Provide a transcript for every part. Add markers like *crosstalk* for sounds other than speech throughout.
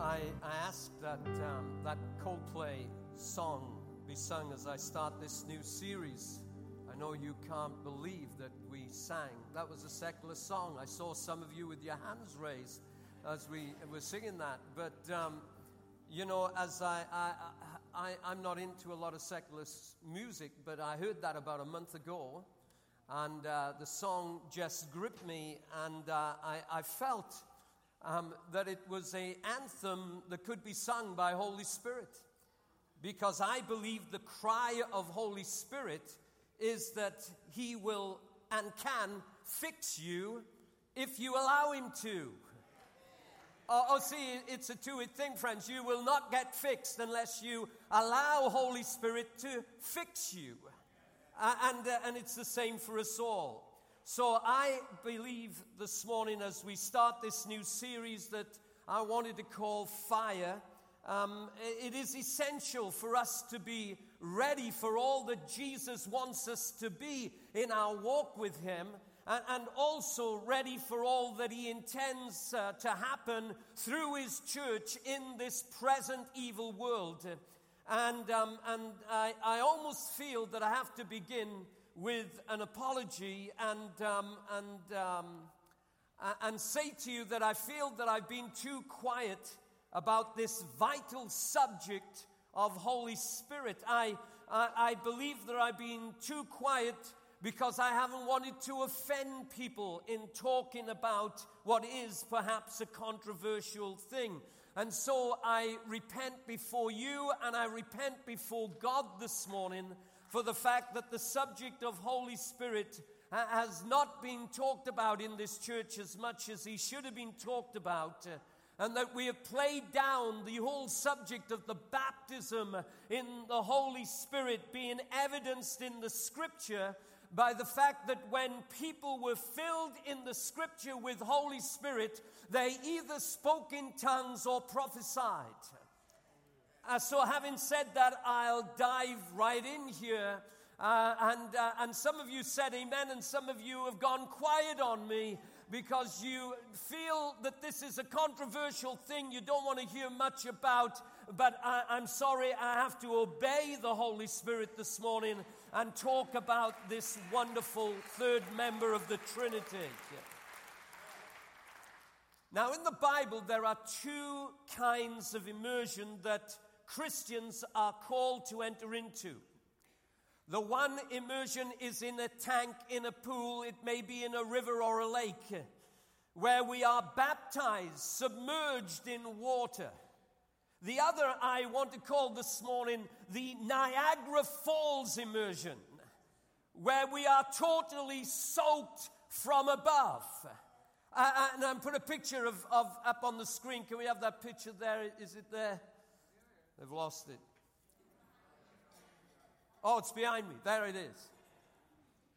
I, I asked that um, that Coldplay song be sung as I start this new series. I know you can't believe that we sang. That was a secular song. I saw some of you with your hands raised as we were singing that. But, um, you know, as I, I, I, I'm not into a lot of secular music, but I heard that about a month ago. And uh, the song just gripped me, and uh, I, I felt um, that it was an anthem that could be sung by Holy Spirit. Because I believe the cry of Holy Spirit is that He will and can fix you if you allow Him to. Oh, oh see, it's a two-way thing, friends. You will not get fixed unless you allow Holy Spirit to fix you. Uh, and, uh, and it's the same for us all. So I believe this morning, as we start this new series that I wanted to call Fire, um, it is essential for us to be ready for all that Jesus wants us to be in our walk with Him. And, also ready for all that he intends uh, to happen through his church in this present evil world. And, um, and I, I almost feel that I have to begin with an apology and, um, and, um, and say to you that I feel that I've been too quiet about this vital subject of Holy Spirit. I, I, I believe that I've been too quiet because I haven't wanted to offend people in talking about what is perhaps a controversial thing. And so I repent before you and I repent before God this morning for the fact that the subject of Holy Spirit has not been talked about in this church as much as he should have been talked about. Uh, and that we have played down the whole subject of the baptism in the Holy Spirit being evidenced in the scripture by the fact that when people were filled in the scripture with Holy Spirit, they either spoke in tongues or prophesied. Uh, so, having said that, I'll dive right in here. Uh, and, uh, and some of you said amen, and some of you have gone quiet on me because you feel that this is a controversial thing you don't want to hear much about. But I, am sorry, I have to obey the Holy Spirit this morning and talk about this wonderful third member of the Trinity. Now, in the Bible, there are two kinds of immersion that Christians are called to enter into. The one immersion is in a tank, in a pool, it may be in a river or a lake, where we are baptized, submerged in water. The other I want to call this morning the Niagara Falls immersion, where we are totally soaked from above. Uh, uh and I'm put a picture of, of up on the screen. Can we have that picture there? Is it there? They've lost it. Oh, it's behind me. There it is.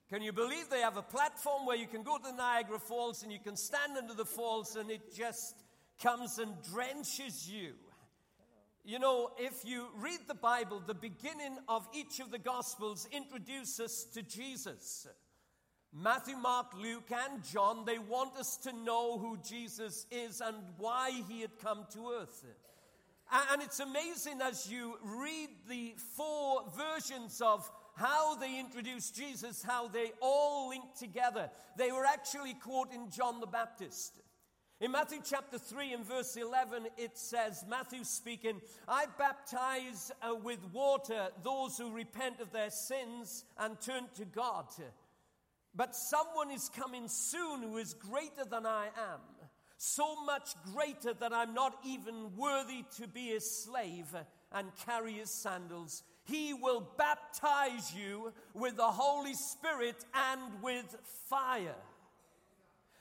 Can you believe they have a platform where you can go to the Niagara Falls and you can stand under the falls and it just comes and drenches you? You know, if you read the Bible, the beginning of each of the Gospels introduces us to Jesus. Matthew, Mark, Luke, and John, they want us to know who Jesus is and why he had come to earth. And it's amazing as you read the four versions of how they introduced Jesus, how they all link together. They were actually quoting John the Baptist. In Matthew chapter 3 and verse 11, it says, Matthew speaking, I baptize uh, with water those who repent of their sins and turn to God. But someone is coming soon who is greater than I am so much greater that I'm not even worthy to be his slave and carry his sandals. He will baptize you with the Holy Spirit and with fire.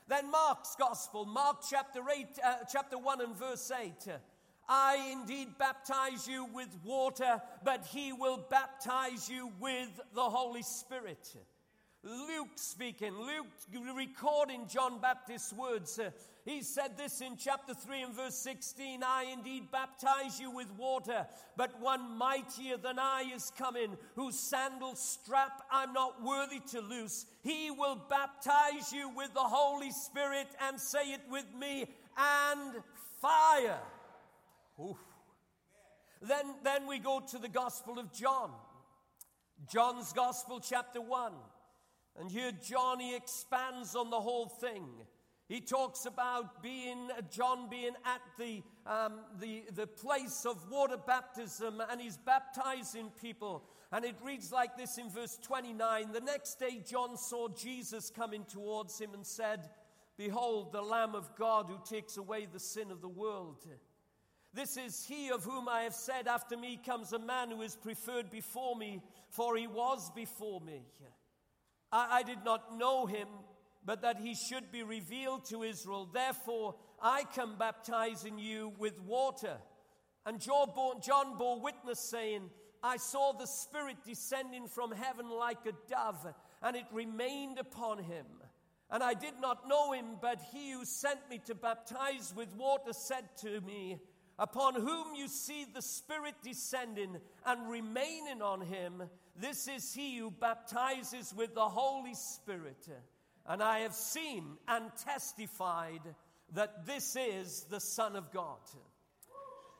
Then Mark's gospel, Mark chapter 8, uh, chapter 1 and verse 8. I indeed baptize you with water, but he will baptize you with the Holy Spirit. Luke speaking, Luke recording John Baptist's words. Uh, he said this in chapter 3 and verse 16 I indeed baptize you with water, but one mightier than I is coming, whose sandal strap I'm not worthy to loose. He will baptize you with the Holy Spirit and say it with me and fire. Oof. Then, then we go to the Gospel of John. John's Gospel, chapter 1. And here John, he expands on the whole thing. He talks about being, John being at the, um, the, the place of water baptism and he's baptizing people. And it reads like this in verse 29 The next day, John saw Jesus coming towards him and said, Behold, the Lamb of God who takes away the sin of the world. This is he of whom I have said, After me comes a man who is preferred before me, for he was before me. I, I did not know him but that he should be revealed to Israel. Therefore, I come baptizing you with water. And John bore witness, saying, I saw the Spirit descending from heaven like a dove, and it remained upon him. And I did not know him, but he who sent me to baptize with water said to me, Upon whom you see the Spirit descending and remaining on him, this is he who baptizes with the Holy Spirit. And I have seen and testified that this is the Son of God.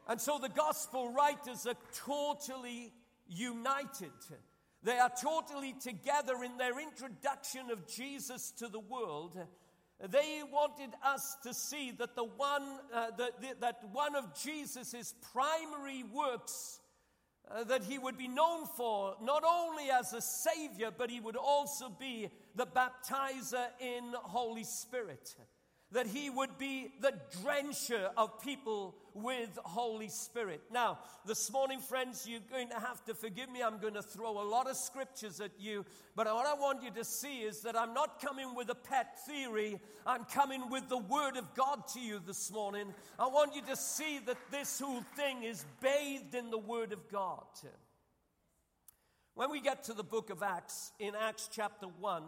And so the gospel writers are totally united. They are totally together in their introduction of Jesus to the world. They wanted us to see that the one uh, that, that one of Jesus's primary works uh, that he would be known for not only as a savior, but he would also be the baptizer in Holy Spirit that he would be the drencher of people with Holy Spirit. Now, this morning, friends, you're going to have to forgive me. I'm going to throw a lot of scriptures at you, but what I want you to see is that I'm not coming with a pet theory. I'm coming with the Word of God to you this morning. I want you to see that this whole thing is bathed in the Word of God. When we get to the book of Acts, in Acts chapter 1,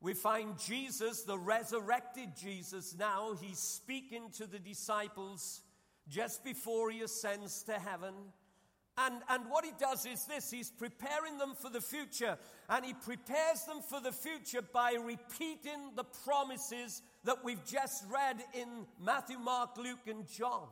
we find Jesus, the resurrected Jesus, now he's speaking to the disciples just before he ascends to heaven. And, and what he does is this he's preparing them for the future. And he prepares them for the future by repeating the promises that we've just read in Matthew, Mark, Luke, and John.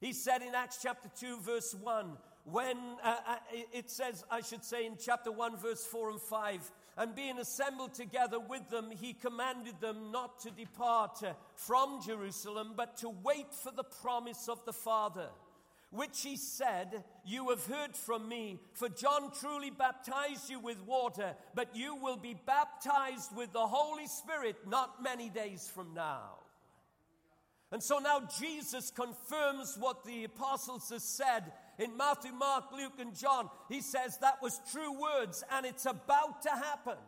He said in Acts chapter 2, verse 1, when uh, uh it says, I should say in chapter 1, verse 4 and 5, and being assembled together with them, he commanded them not to depart uh, from Jerusalem, but to wait for the promise of the Father, which he said, You have heard from me. For John truly baptized you with water, but you will be baptized with the Holy Spirit not many days from now. And so now Jesus confirms what the apostles have said in Matthew, Mark, Luke, and John, he says that was true words and it's about to happen.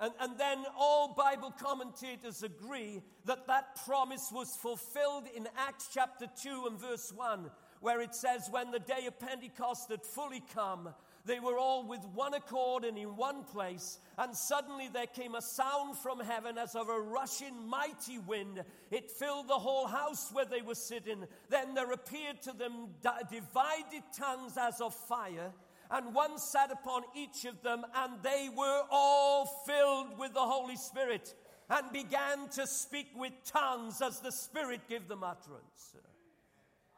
And, and then all Bible commentators agree that that promise was fulfilled in Acts chapter 2 and verse 1, where it says, When the day of Pentecost had fully come, they were all with one accord and in one place, and suddenly there came a sound from heaven as of a rushing mighty wind. It filled the whole house where they were sitting. Then there appeared to them divided tongues as of fire, and one sat upon each of them, and they were all filled with the Holy Spirit and began to speak with tongues as the Spirit gave them utterance.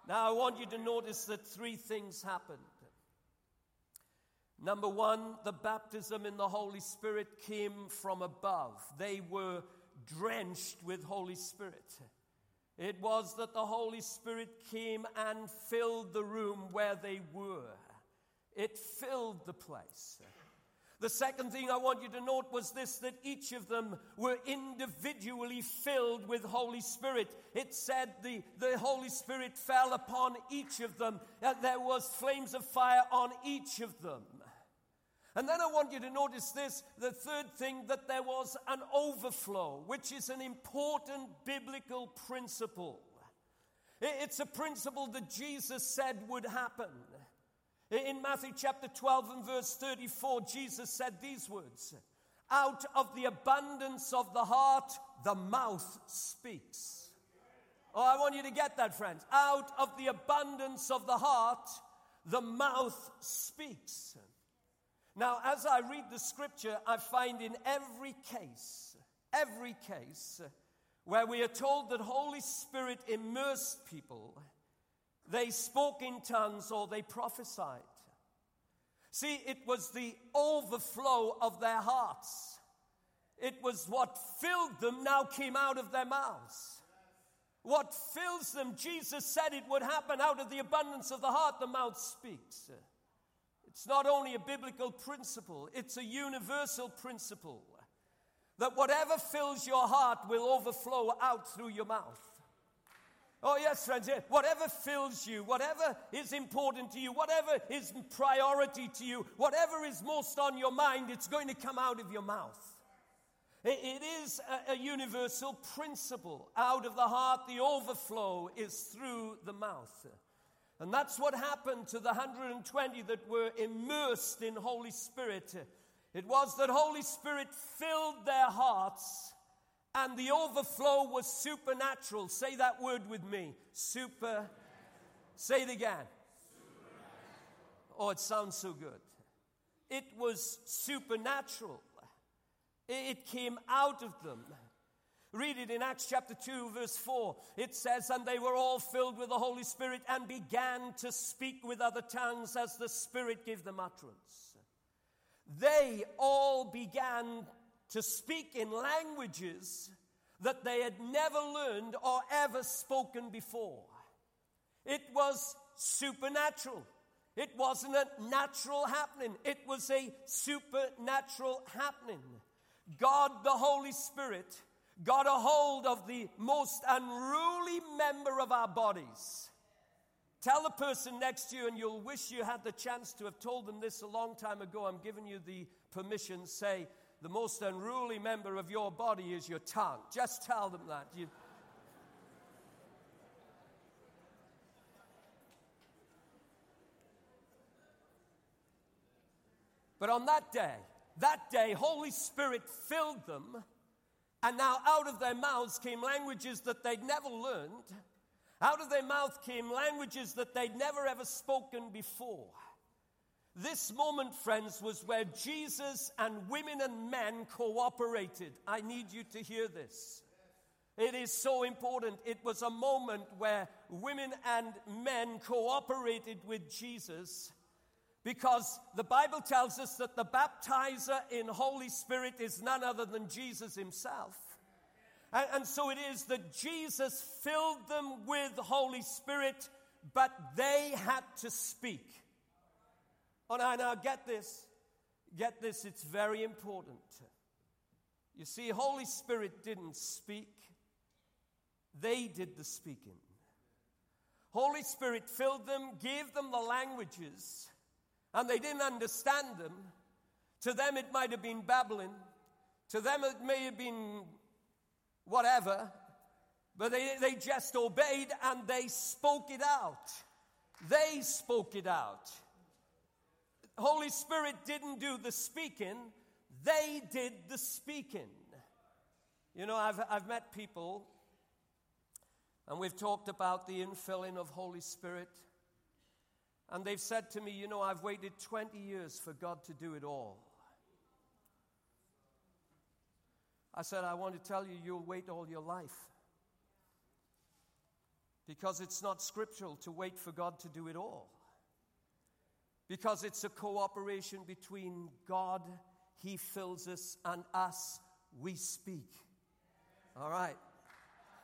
Now, I want you to notice that three things happened. Number one, the baptism in the Holy Spirit came from above. They were drenched with Holy Spirit. It was that the Holy Spirit came and filled the room where they were. It filled the place. The second thing I want you to note was this that each of them were individually filled with Holy Spirit. It said the, the Holy Spirit fell upon each of them, there was flames of fire on each of them. And then I want you to notice this the third thing that there was an overflow, which is an important biblical principle. It's a principle that Jesus said would happen. In Matthew chapter 12 and verse 34, Jesus said these words Out of the abundance of the heart, the mouth speaks. Oh, I want you to get that, friends. Out of the abundance of the heart, the mouth speaks. Now, as I read the scripture, I find in every case, every case where we are told that Holy Spirit immersed people, they spoke in tongues or they prophesied. See, it was the overflow of their hearts. It was what filled them now came out of their mouths. What fills them, Jesus said it would happen out of the abundance of the heart, the mouth speaks. It's not only a biblical principle, it's a universal principle that whatever fills your heart will overflow out through your mouth. Oh, yes, friends, whatever fills you, whatever is important to you, whatever is priority to you, whatever is most on your mind, it's going to come out of your mouth. It is a, universal principle. Out of the heart, the overflow is through the mouth. And that's what happened to the 120 that were immersed in Holy Spirit. It was that Holy Spirit filled their hearts and the overflow was supernatural. Say that word with me. Super. Say it again. Oh, it sounds so good. It was supernatural. It came out of them. Read it in Acts chapter 2, verse 4. It says, And they were all filled with the Holy Spirit and began to speak with other tongues as the Spirit gave them utterance. They all began to speak in languages that they had never learned or ever spoken before. It was supernatural. It wasn't a natural happening, it was a supernatural happening. God, the Holy Spirit, got a hold of the most unruly member of our bodies. Tell the person next to you, and you'll wish you had the chance to have told them this a long time ago. I'm giving you the permission. Say, the most unruly member of your body is your tongue. Just tell them that. You... But on that day, that day, Holy Spirit filled them, and now out of their mouths came languages that they'd never learned. Out of their mouth came languages that they'd never ever spoken before. This moment, friends, was where Jesus and women and men cooperated. I need you to hear this. It is so important. It was a moment where women and men cooperated with Jesus because the Bible tells us that the baptizer in Holy Spirit is none other than Jesus himself. And, and so it is that Jesus filled them with Holy Spirit, but they had to speak. Oh, now, now, get this. Get this, it's very important. You see, Holy Spirit didn't speak, they did the speaking. Holy Spirit filled them, gave them the languages, and they didn't understand them. To them, it might have been babbling. To them, it may have been whatever. But they, they just obeyed and they spoke it out. They spoke it out. Holy Spirit didn't do the speaking, they did the speaking. You know, I've, I've met people, and we've talked about the infilling of Holy Spirit. And they've said to me, You know, I've waited 20 years for God to do it all. I said, I want to tell you, you'll wait all your life. Because it's not scriptural to wait for God to do it all because it's a cooperation between God, He fills us, and us, we speak. All right.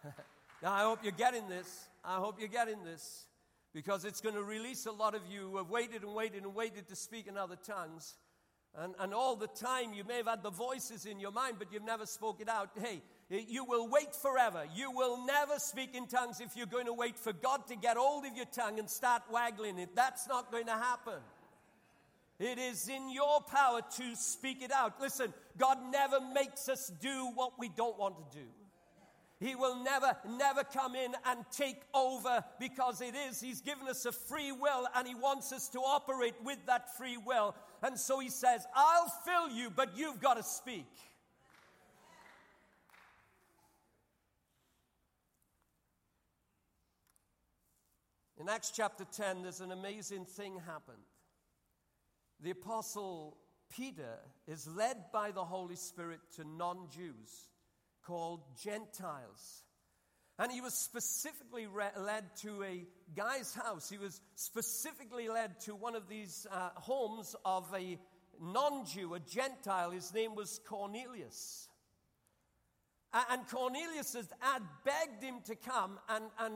*laughs* now, I hope you're getting this. I hope you're getting this because it's going to release a lot of you who have waited and waited and waited to speak in other tongues. And, and all the time you may have had the voices in your mind, but you've never spoke it out. Hey, you will wait forever. You will never speak in tongues if you're going to wait for God to get hold of your tongue and start waggling it. That's not going to happen. It is in your power to speak it out. Listen, God never makes us do what we don't want to do. He will never, never come in and take over because it is. He's given us a free will and He wants us to operate with that free will. And so He says, I'll fill you, but you've got to speak. In Acts chapter 10, there's an amazing thing happened the Apostle Peter is led by the Holy Spirit to non Jews called Gentiles. And he was specifically re- led to a guy's house. He was specifically led to one of these uh, homes of a non Jew, a Gentile. His name was Cornelius. And Cornelius had begged him to come, and, and,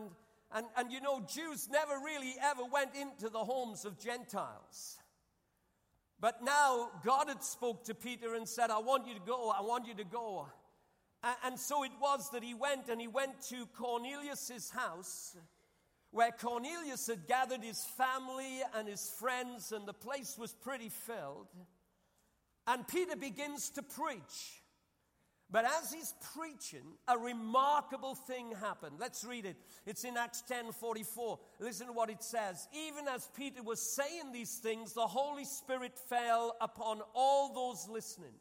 and, and you know, Jews never really ever went into the homes of Gentiles. But now God had spoke to Peter and said, I want you to go, I want you to go. And so it was that he went and he went to Cornelius's house where Cornelius had gathered his family and his friends, and the place was pretty filled. And Peter begins to preach. But as he's preaching, a remarkable thing happened. Let's read it. It's in Acts 10 44. Listen to what it says. Even as Peter was saying these things, the Holy Spirit fell upon all those listening.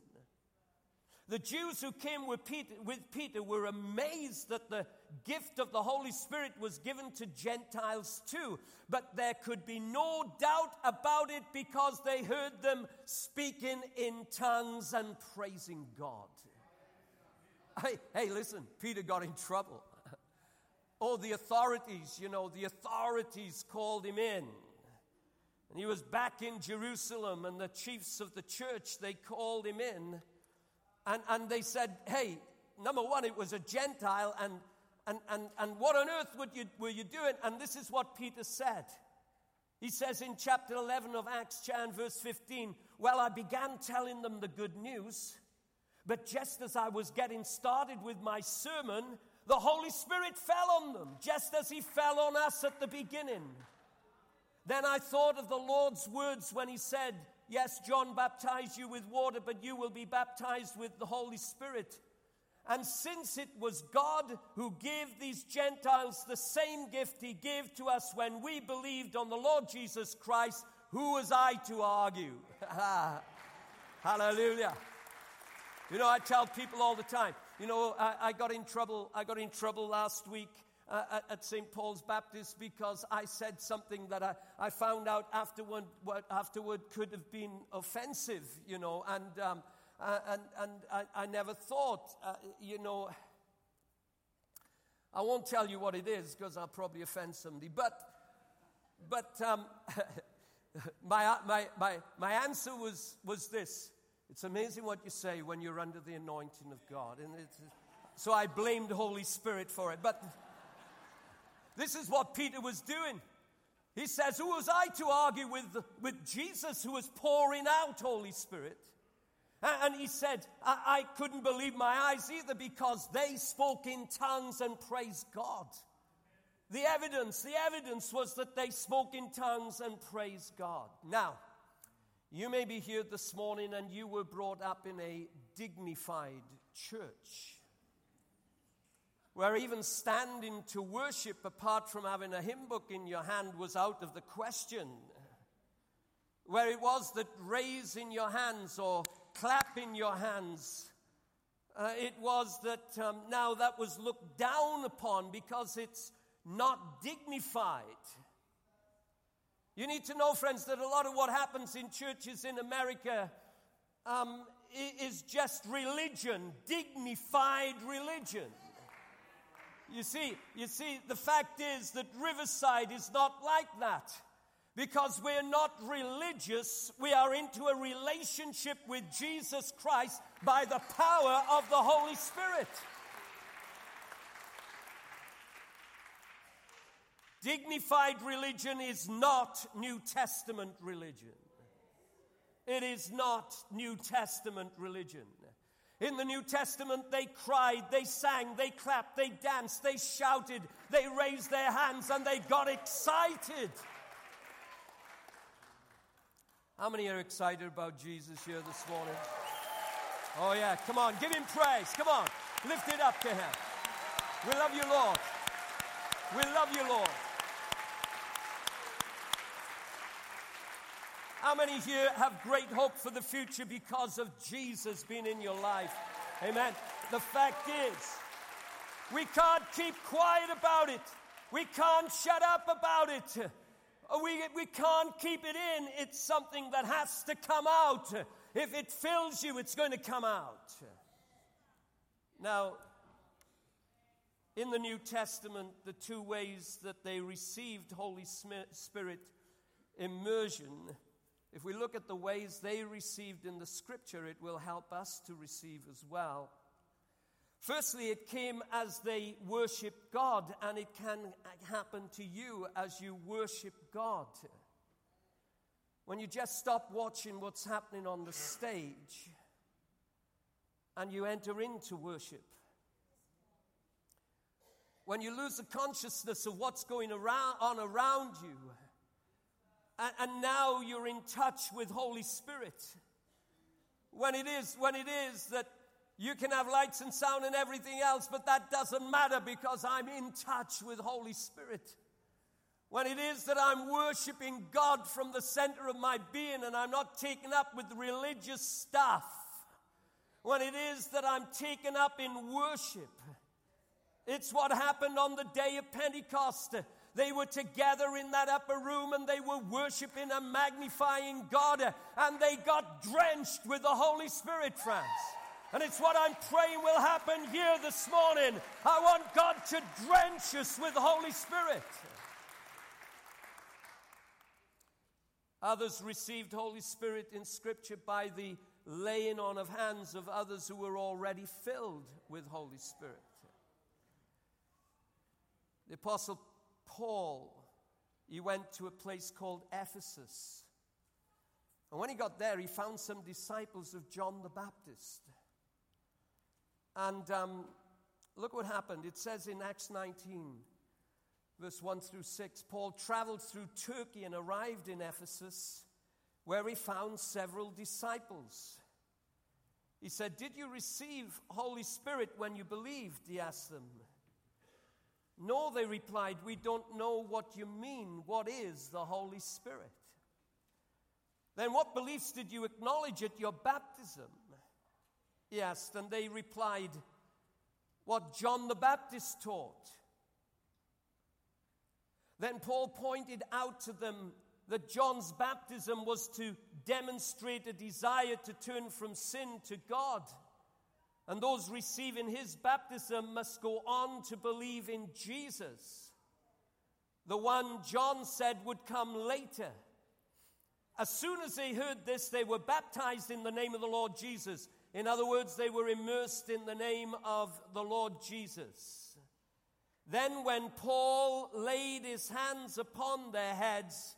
The Jews who came with Peter, with Peter were amazed that the gift of the Holy Spirit was given to Gentiles too. But there could be no doubt about it because they heard them speaking in tongues and praising God. Hey, hey, listen, Peter got in trouble. *laughs* Oh, the authorities, you know, the authorities called him in. And he was back in Jerusalem, and the chiefs of the church, they called him in and, and they said, hey, number one, it was a Gentile, and, and, and, and what on earth would you, were you doing? And this is what Peter said. He says in chapter 11 of Acts, and verse 15, Well, I began telling them the good news, but just as I was getting started with my sermon, the Holy Spirit fell on them, just as He fell on us at the beginning. Then I thought of the Lord's words when He said, Yes, John baptized you with water, but you will be baptized with the Holy Spirit. And since it was God who gave these Gentiles the same gift he gave to us when we believed on the Lord Jesus Christ, who was I to argue? *laughs* Hallelujah. You know, I tell people all the time, you know, I, I, got in trouble. I got in trouble last week uh, at St. Paul's Baptist because I said something that I, I found out afterward, what afterward could have been offensive, you know, and, um, uh, and, and I, I never thought, uh, you know, I won't tell you what it is because I'll probably offend somebody, but, but um, *laughs* my, my, my, my answer was, was this. It's amazing what you say when you're under the anointing of God. And so I blamed the Holy Spirit for it. But this is what Peter was doing. He says, Who was I to argue with, with Jesus who was pouring out Holy Spirit? And he said, I, I couldn't believe my eyes either because they spoke in tongues and praised God. The evidence, the evidence was that they spoke in tongues and praised God. Now, you may be here this morning and you were brought up in a dignified church where even standing to worship apart from having a hymn book in your hand was out of the question. Where it was that raising your hands or clapping your hands, uh, it was that um, now that was looked down upon because it's not dignified. You need to know, friends, that a lot of what happens in churches in America um, is just religion, dignified religion. You see, you see, the fact is that Riverside is not like that. Because we're not religious, we are into a relationship with Jesus Christ by the power of the Holy Spirit. Dignified religion is not New Testament religion. It is not New Testament religion. In the New Testament, they cried, they sang, they clapped, they danced, they shouted, they raised their hands, and they got excited. How many are excited about Jesus here this morning? Oh, yeah, come on, give him praise. Come on, lift it up to him. We love you, Lord. We love you, Lord. How many here have great hope for the future because of Jesus being in your life? Amen. The fact is, we can't keep quiet about it. We can't shut up about it. We, we can't keep it in. It's something that has to come out. If it fills you, it's going to come out. Now, in the New Testament the two ways that they received Holy Spirit immersion. If we look at the ways they received in the scripture, it will help us to receive as well. Firstly, it came as they worship God, and it can happen to you as you worship God. When you just stop watching what's happening on the stage and you enter into worship. When you lose the consciousness of what's going around, on around you, and, and now you're in touch with Holy Spirit. When it is, when it is that you can have lights and sound and everything else, but that doesn't matter because I'm in touch with Holy Spirit. When it is that I'm worshiping God from the center of my being and I'm not taken up with religious stuff. When it is that I'm taken up in worship. It's what happened on the day of Pentecost. They were together in that upper room and they were worshiping and magnifying God uh, and they got drenched with the Holy Spirit, friends. And it's what I'm praying will happen here this morning. I want God to drench us with the Holy Spirit. Others received Holy Spirit in Scripture by the laying on of hands of others who were already filled with Holy Spirit. The Apostle Paul, he went to a place called Ephesus. And when he got there, he found some disciples of John the Baptist. And um, look what happened. It says in Acts 19, verse 1 through 6 Paul traveled through Turkey and arrived in Ephesus, where he found several disciples. He said, Did you receive Holy Spirit when you believed? He asked them. No, they replied, We don't know what you mean. What is the Holy Spirit? Then what beliefs did you acknowledge at your baptism? He asked, and they replied, What John the Baptist taught. Then Paul pointed out to them that John's baptism was to demonstrate a desire to turn from sin to God. And those receiving his baptism must go on to believe in Jesus, the one John said would come later. As soon as they heard this, they were baptized in the name of the Lord Jesus. In other words, they were immersed in the name of the Lord Jesus. Then, when Paul laid his hands upon their heads,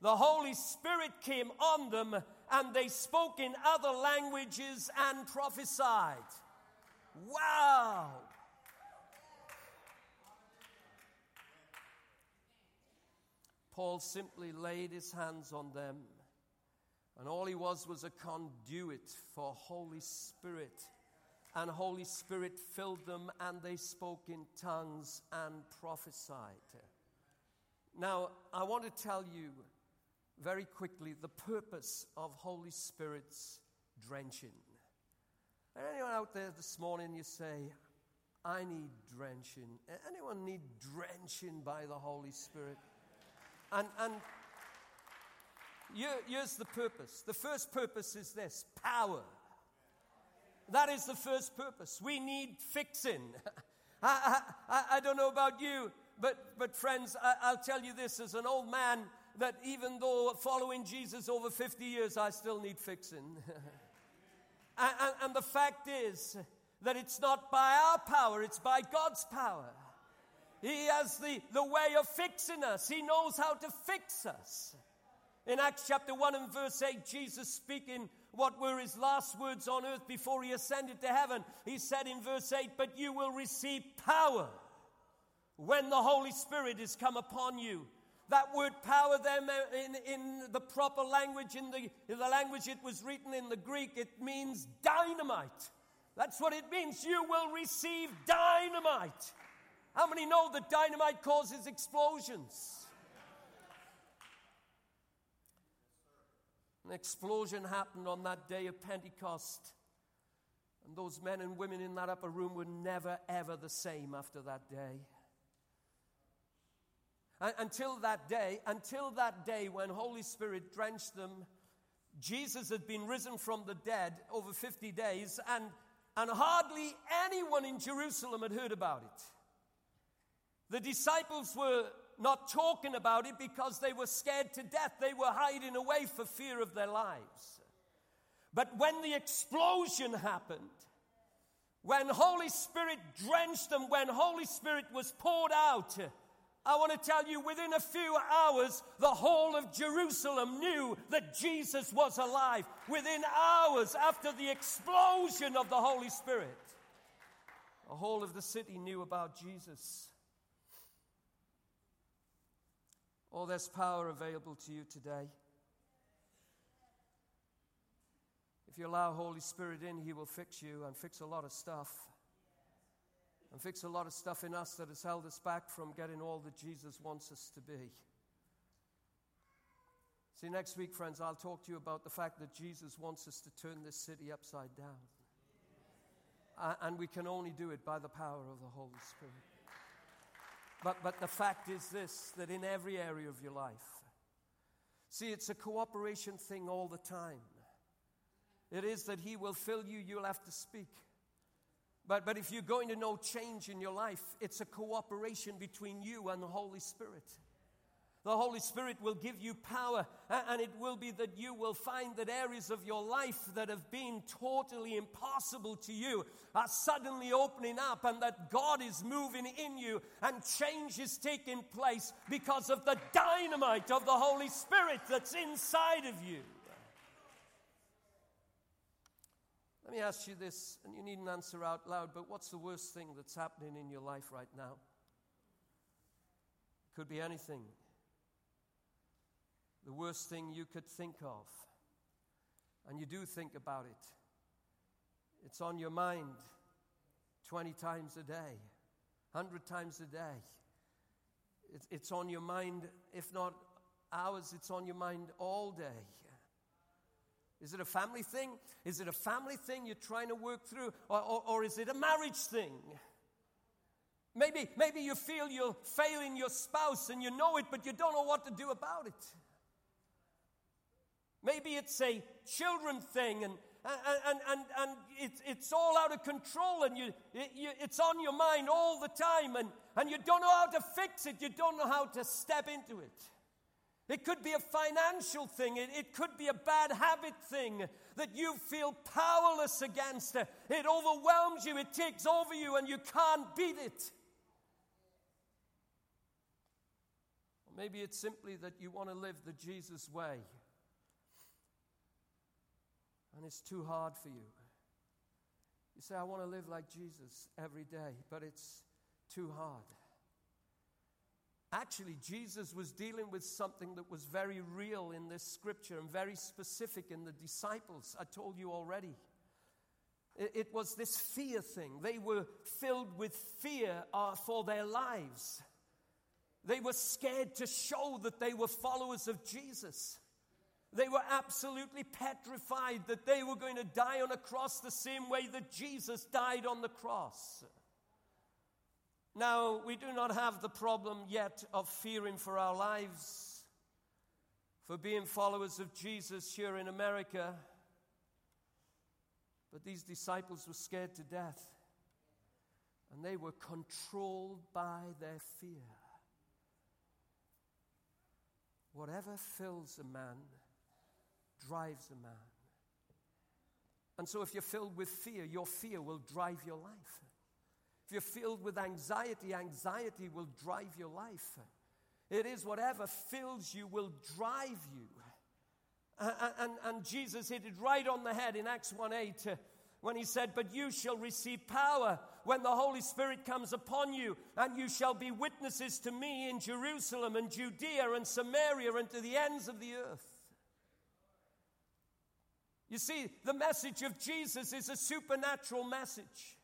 the Holy Spirit came on them, and they spoke in other languages and prophesied. Wow! Paul simply laid his hands on them and all he was was a conduit for Holy Spirit. And Holy Spirit filled them, and they spoke in tongues and prophesied. Now, I want to tell you very quickly the purpose of Holy Spirit's drenching. Anyone out there this morning, you say, I need drenching. Anyone need drenching by the Holy Spirit? And, and here, here's the purpose. The first purpose is this power. That is the first purpose. We need fixing. *laughs* I, I, I, don't know about you, but, but friends, I, I, will tell you this as an old man that even though following Jesus over 50 years, I still need fixing. *laughs* and, and, and the fact is that it's not by our power, it's by God's power. He has the, the way of fixing us, He knows how to fix us. In Acts chapter 1 and verse 8, Jesus speaking what were his last words on earth before he ascended to heaven, he said in verse 8, But you will receive power when the Holy Spirit is come upon you. That word power, then, in, in the proper language, in the, in the language it was written in the Greek, it means dynamite. That's what it means. You will receive dynamite. How many know that dynamite causes explosions? An explosion happened on that day of Pentecost. And those men and women in that upper room were never, ever the same after that day. Until that day, until that day when Holy Spirit drenched them, Jesus had been risen from the dead over 50 days, and, and hardly anyone in Jerusalem had heard about it. The disciples were not talking about it because they were scared to death. They were hiding away for fear of their lives. But when the explosion happened, when Holy Spirit drenched them, when Holy Spirit was poured out, I want to tell you within a few hours, the whole of Jerusalem knew that Jesus was alive. Within hours after the explosion of the Holy Spirit, the whole of the city knew about Jesus. Oh, there's power available to you today. If you allow Holy Spirit in, He will fix you and fix a lot of stuff. And fix a lot of stuff in us that has held us back from getting all that Jesus wants us to be. See, next week, friends, I'll talk to you about the fact that Jesus wants us to turn this city upside down. and we can only do it by the power of the Holy Spirit. But, but the fact is this that in every area of your life, see, it's a cooperation thing all the time. It is that He will fill you, you'll have to speak. But, but if you're going to know change in your life, it's a cooperation between you and the Holy Spirit. The Holy Spirit will give you power, and it will be that you will find that areas of your life that have been totally impossible to you are suddenly opening up, and that God is moving in you, and change is taking place because of the dynamite of the Holy Spirit that's inside of you. Let me ask you this, and you needn't answer out loud, but what's the worst thing that's happening in your life right now? Could be anything the worst thing you could think of. And you do think about it. It's on your mind 20 times a day, 100 times a day. It's on your mind, if not hours, it's on your mind all day. Is it a family thing? Is it a family thing you're trying to work through? Or, or, or is it a marriage thing? Maybe, maybe you feel you're failing your spouse and you know it, but you don't know what to do about it. Maybe it's a children thing and, and, and, and it's, it's all out of control and you, you, it's on your mind all the time and, and you don't know how to fix it. You don't know how to step into it. It could be a financial thing. It, it could be a bad habit thing that you feel powerless against. It overwhelms you. It takes over you and you can't beat it. Or maybe it's simply that you want to live the Jesus way and it's too hard for you. You say, I want to live like Jesus every day, but it's too hard. Actually, Jesus was dealing with something that was very real in this scripture and very specific in the disciples. I told you already. It, was this fear thing. They were filled with fear uh, for their lives. They were scared to show that they were followers of Jesus. They were absolutely petrified that they were going to die on a cross the same way that Jesus died on the cross. Now, we do not have the problem yet of fearing for our lives, for being followers of Jesus here in America. But these disciples were scared to death, and they were controlled by their fear. Whatever fills a man drives a man. And so, if you're filled with fear, your fear will drive your life. You're filled with anxiety, anxiety will drive your life. It is whatever fills you will drive you. And, and, and Jesus hit it right on the head in Acts 1 8 uh, when he said, But you shall receive power when the Holy Spirit comes upon you, and you shall be witnesses to me in Jerusalem and Judea and Samaria and to the ends of the earth. You see, the message of Jesus is a supernatural message.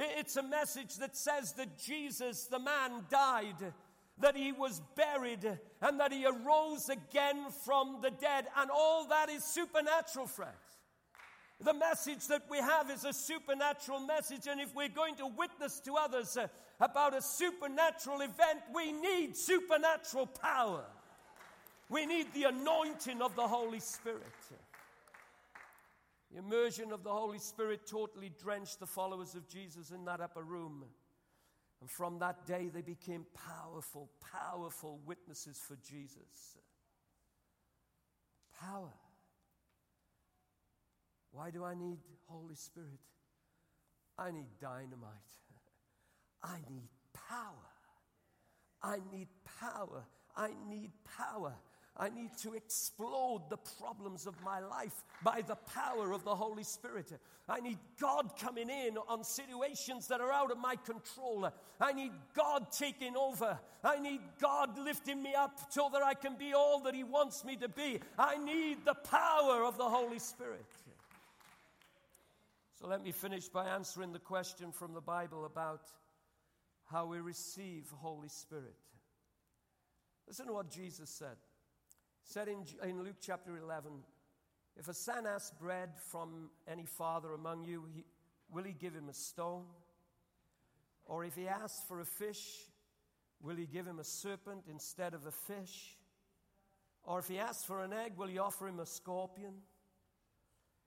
It's a message that says that Jesus, the man, died, that he was buried, and that he arose again from the dead. And all that is supernatural, friends. The message that we have is a supernatural message, and if we're going to witness to others uh, about a supernatural event, we need supernatural power. We need the anointing of the Holy Spirit. The immersion of the Holy Spirit totally drenched the followers of Jesus in that upper room. And from that day, they became powerful, powerful witnesses for Jesus. Power. Why do I need Holy Spirit? I need dynamite. *laughs* I need power. I need power. I need power. I need to explode the problems of my life by the power of the Holy Spirit. I need God coming in on situations that are out of my control. I need God taking over. I need God lifting me up so that I can be all that He wants me to be. I need the power of the Holy Spirit. So let me finish by answering the question from the Bible about how we receive Holy Spirit. Listen to what Jesus said. Said in, in Luke chapter 11, if a son asks bread from any father among you, he, will he give him a stone? Or if he asks for a fish, will he give him a serpent instead of a fish? Or if he asks for an egg, will he offer him a scorpion?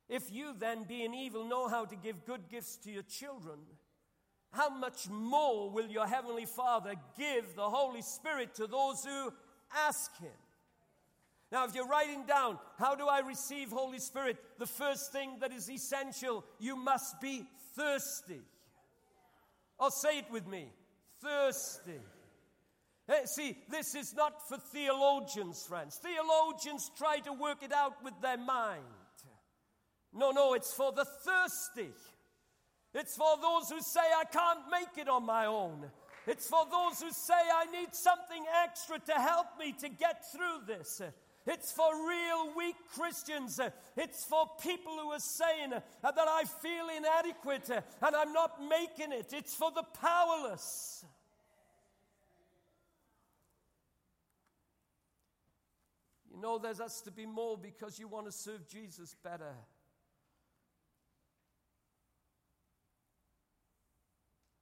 If you then, being evil, know how to give good gifts to your children, how much more will your heavenly Father give the Holy Spirit to those who ask Him? Now, if you're writing down, how do I receive Holy Spirit? The first thing that is essential, you must be thirsty. Or oh, say it with me thirsty. Eh, see, this is not for theologians, friends. Theologians try to work it out with their mind. No, no, it's for the thirsty. It's for those who say, I can't make it on my own. It's for those who say, I need something extra to help me to get through this. It's for real weak Christians. It's for people who are saying that I feel inadequate and I'm not making it. It's for the powerless. You know, there's us to be more because you want to serve Jesus better.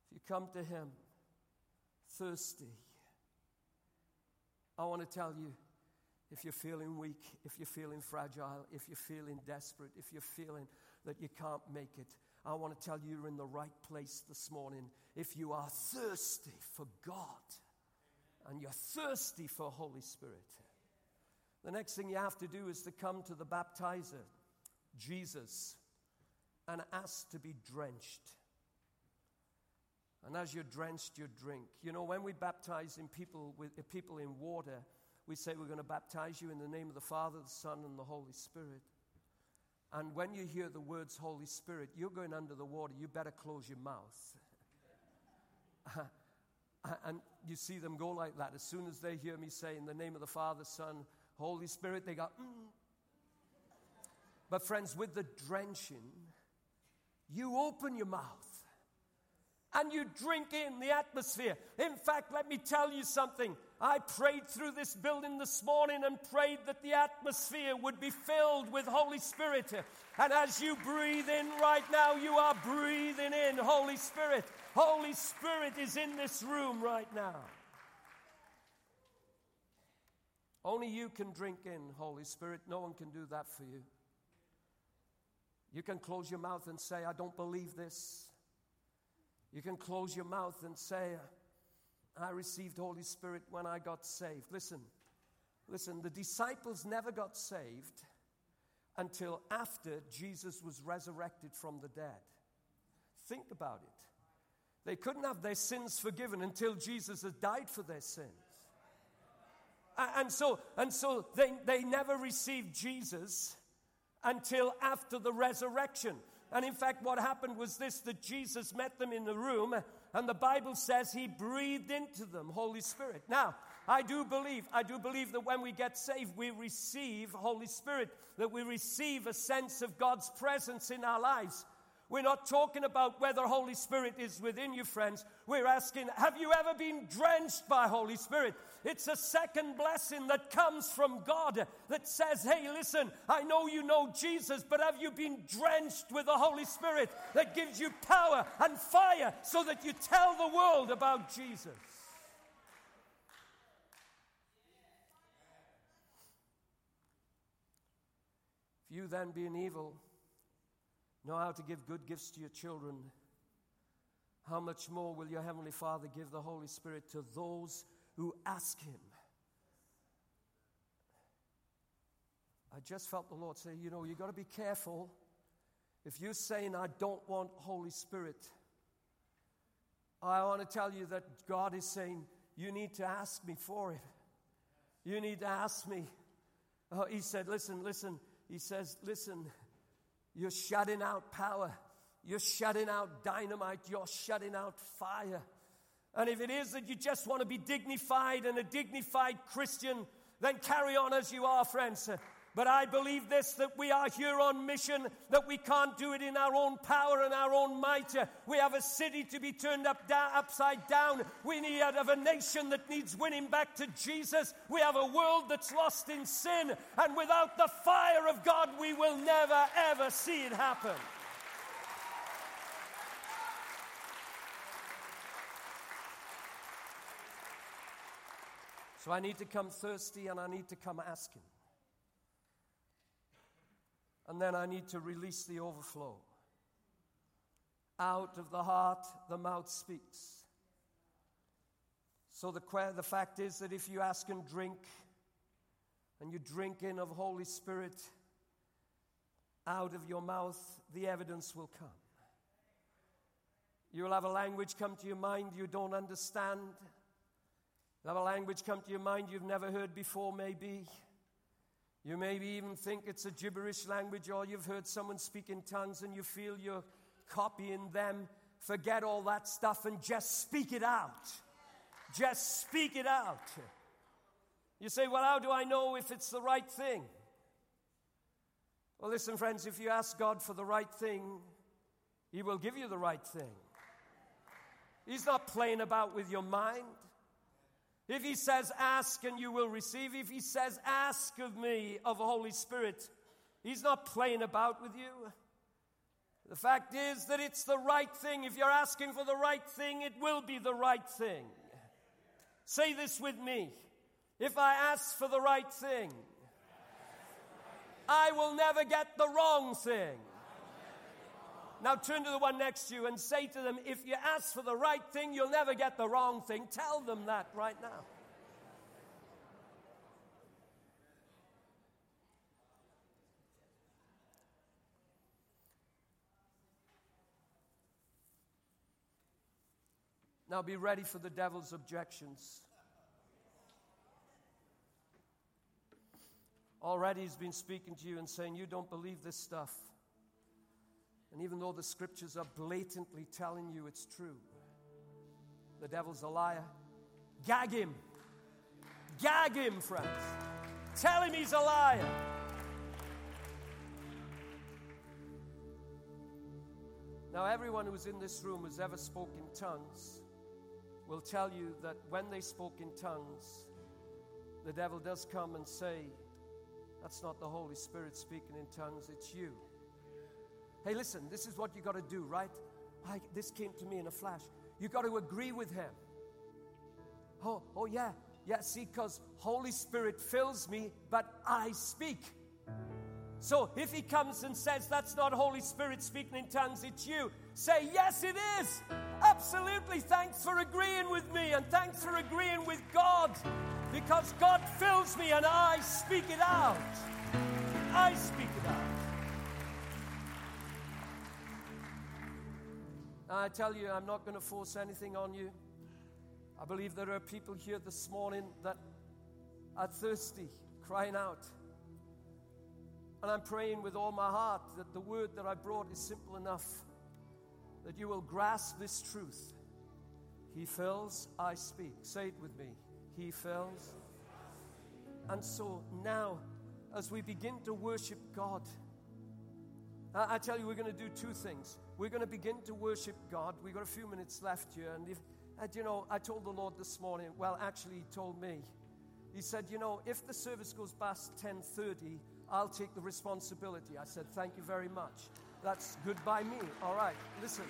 If you come to Him thirsty, I want to tell you if you're feeling weak, if you're feeling fragile, if you're feeling desperate, if you're feeling that you can't make it, I want to tell you you're in the right place this morning. If you are thirsty for God and you're thirsty for Holy Spirit, the next thing you have to do is to come to the baptizer, Jesus, and ask to be drenched. And as you're drenched, you drink. You know, when we baptize in people, with, people in water, we say we're going to baptize you in the name of the Father, the Son, and the Holy Spirit. And when you hear the words Holy Spirit, you're going under the water, you better close your mouth. *laughs* and you see them go like that. As soon as they hear me say, in the name of the Father, Son, Holy Spirit, they go, mm. But, friends, with the drenching, you open your mouth and you drink in the atmosphere. In fact, let me tell you something. I prayed through this building this morning and prayed that the atmosphere would be filled with Holy Spirit. And as you breathe in right now, you are breathing in Holy Spirit. Holy Spirit is in this room right now. Only you can drink in Holy Spirit. No one can do that for you. You can close your mouth and say, I don't believe this. You can close your mouth and say, I received Holy Spirit when I got saved. Listen, listen, the disciples never got saved until after Jesus was resurrected from the dead. Think about it. They couldn't have their sins forgiven until Jesus had died for their sins. And so, and so they, they never received Jesus until after the resurrection. And in fact, what happened was this that Jesus met them in the room, and the Bible says he breathed into them Holy Spirit. Now, I do believe, I do believe that when we get saved, we receive Holy Spirit, that we receive a sense of God's presence in our lives. We're not talking about whether Holy Spirit is within you, friends. We're asking, have you ever been drenched by Holy Spirit? It's a second blessing that comes from God that says, hey, listen, I know you know Jesus, but have you been drenched with the Holy Spirit that gives you power and fire so that you tell the world about Jesus? If you then, being evil, know how to give good gifts to your children, how much more will your Heavenly Father give the Holy Spirit to those who ask Him? I just felt the Lord say, you know, you've got to be careful. If you're saying, I don't want Holy Spirit, I want to tell you that God is saying, you need to ask me for it. You need to ask me. Oh, he said, listen, listen. He says, listen, you're shutting out power. You're shutting out dynamite. You're shutting out fire. And if it is that you just want to be dignified and a dignified Christian, then carry on as you are, friends. But I believe this that we are here on mission, that we can't do it in our own power and our own might. We have a city to be turned up down, upside down. We need uh, have a nation that needs winning back to Jesus. We have a world that's lost in sin. And without the fire of God, we will never, ever see it happen. So I need to come thirsty and I need to come asking. And then I need to release the overflow. Out of the heart, the mouth speaks. So the, the fact is that if you ask and drink, and you drink in of Holy Spirit, out of your mouth, the evidence will come. You will have a language come to your mind you don't understand. You'll have a language come to your mind you've never heard before, maybe. You maybe even think it's a gibberish language or you've heard someone speak in tongues and you feel you're copying them. Forget all that stuff and just speak it out. Just speak it out. You say, Well, how do I know if it's the right thing? Well, listen, friends, if you ask God for the right thing, He will give you the right thing. He's not playing about with your mind. If he says, Ask and you will receive, if he says, Ask of me of the Holy Spirit, he's not playing about with you. The fact is that it's the right thing. If you're asking for the right thing, it will be the right thing. Say this with me. If I ask for the right thing, I will never get the wrong thing. Now turn to the one next to you and say to them, if you ask for the right thing, you'll never get the wrong thing. Tell them that right now. Now be ready for the devil's objections. Already he's been speaking to you and saying, You don't believe this stuff. And even though the scriptures are blatantly telling you it's true, the devil's a liar. Gag him. Gag him, friends. Tell him he's a liar. Now, everyone who's in this room who's ever spoken tongues will tell you that when they spoke in tongues, the devil does come and say, That's not the Holy Spirit speaking in tongues, it's you. Hey, listen, this is what you got to do, right? I, this came to me in a flash. You got to agree with him. Oh, oh yeah, yeah. See, because Holy Spirit fills me, but I speak. So if he comes and says that's not Holy Spirit speaking in tongues, it's you. Say yes, it is. Absolutely. Thanks for agreeing with me, and thanks for agreeing with God, because God fills me and I speak it out. I speak it out. I tell you, I'm not going to force anything on you. I believe there are people here this morning that are thirsty, crying out. And I'm praying with all my heart that the word that I brought is simple enough that you will grasp this truth. He fills, I speak. Say it with me. He fills. And so now, as we begin to worship God, I, tell you, we're going to do two things. We're going to begin to worship God. We've got a few minutes left here. And, if, and you know, I told the Lord this morning, well, actually, He told me. He said, you know, if the service goes past 10.30, I'll take the responsibility. I said, thank you very much. That's good by me. All right, listen.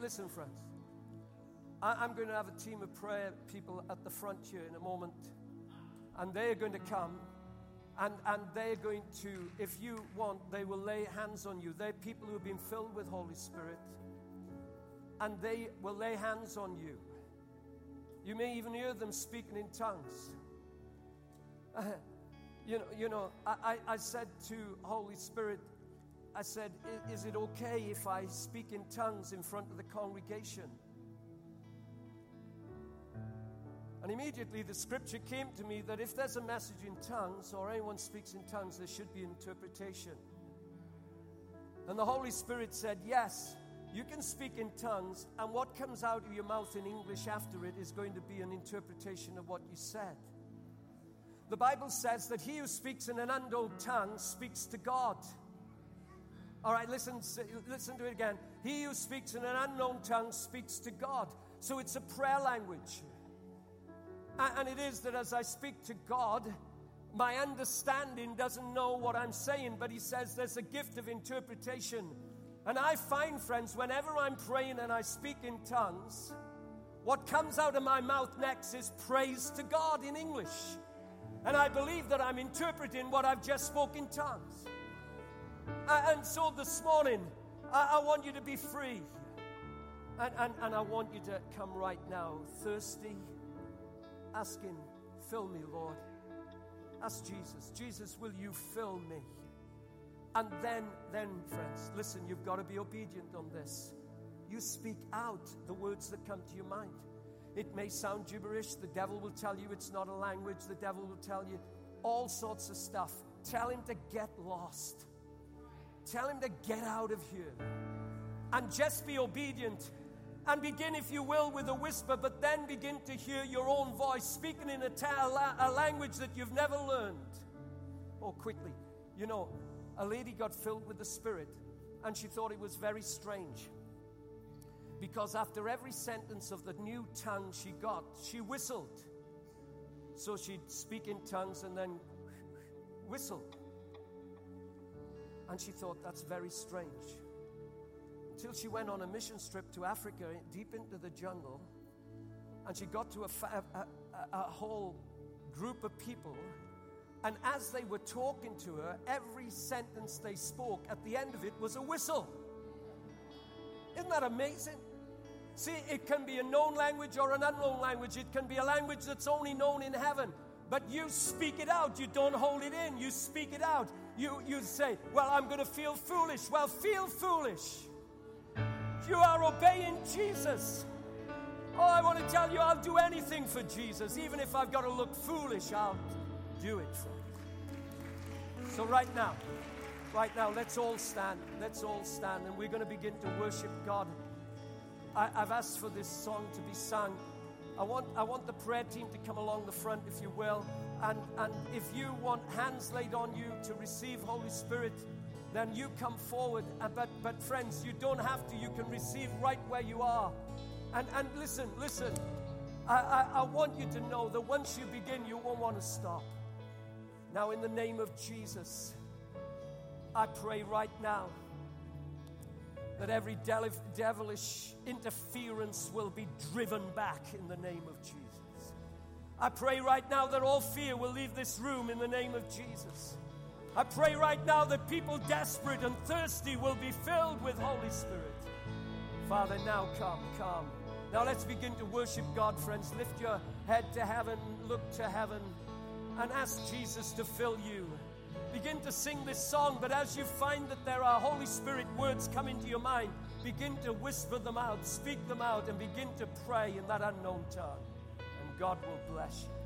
Listen, friends. I, am going to have a team of prayer people at the front here in a moment. And they're going to come And, and they're going to, if you want, they will lay hands on you. They're people who have been filled with Holy Spirit. And they will lay hands on you. You may even hear them speaking in tongues. Uh, *laughs* you know, you know I, I, I said to Holy Spirit, I said, Is it okay if I speak in tongues in front of the congregation? And immediately the scripture came to me that if there's a message in tongues or anyone speaks in tongues, there should be interpretation. And the Holy Spirit said, Yes, you can speak in tongues, and what comes out of your mouth in English after it is going to be an interpretation of what you said. The Bible says that he who speaks in an unknown tongue speaks to God. All right, listen, listen to it again. He who speaks in an unknown tongue speaks to God. So it's a prayer language. And it is that as I speak to God, my understanding doesn't know what I'm saying, but He says there's a gift of interpretation. And I find, friends, whenever I'm praying and I speak in tongues, what comes out of my mouth next is praise to God in English. And I believe that I'm interpreting what I've just spoken in tongues. And so this morning, I, want you to be free. And, and, and I want you to come right now, thirsty asking, Fill me, Lord. Ask Jesus, Jesus, will you fill me? And then, then, friends, listen, you've got to be obedient on this. You speak out the words that come to your mind. It may sound gibberish. The devil will tell you it's not a language. The devil will tell you all sorts of stuff. Tell him to get lost. Tell him to get out of here. And just be obedient and begin, if you will, with a whisper, but then begin to hear your own voice speaking in a, ta- a language that you've never learned. Oh, quickly. You know, a lady got filled with the Spirit, and she thought it was very strange. Because after every sentence of the new tongue she got, she whistled. So she'd speak in tongues and then whistle. And she thought, that's very strange till she went on a mission trip to Africa, deep into the jungle, and she got to a, a, a whole group of people. And as they were talking to her, every sentence they spoke at the end of it was a whistle. Isn't that amazing? See, it can be a known language or an unknown language. It can be a language that's only known in heaven. But you speak it out. You don't hold it in. You speak it out. You, you say, Well, I'm going to feel foolish. Well, feel foolish. You are obeying Jesus. Oh, I want to tell you, I'll do anything for Jesus. Even if I've got to look foolish, I'll do it for you. So, right now, right now, let's all stand. Let's all stand, and we're going to begin to worship God. I, have asked for this song to be sung. I want, I want the prayer team to come along the front, if you will. And, and if you want hands laid on you to receive Holy Spirit, then you come forward. Uh, but, but friends, you don't have to. You can receive right where you are. And, and listen, listen. I, I, I want you to know that once you begin, you won't want to stop. Now, in the name of Jesus, I pray right now that every devilish interference will be driven back in the name of Jesus. I pray right now that all fear will leave this room in the name of Jesus. I pray right now that people desperate and thirsty will be filled with Holy Spirit. Father, now come, come. Now let's begin to worship God, friends. Lift your head to heaven, look to heaven, and ask Jesus to fill you. Begin to sing this song, but as you find that there are Holy Spirit words come into your mind, begin to whisper them out, speak them out, and begin to pray in that unknown tongue. And God will bless you.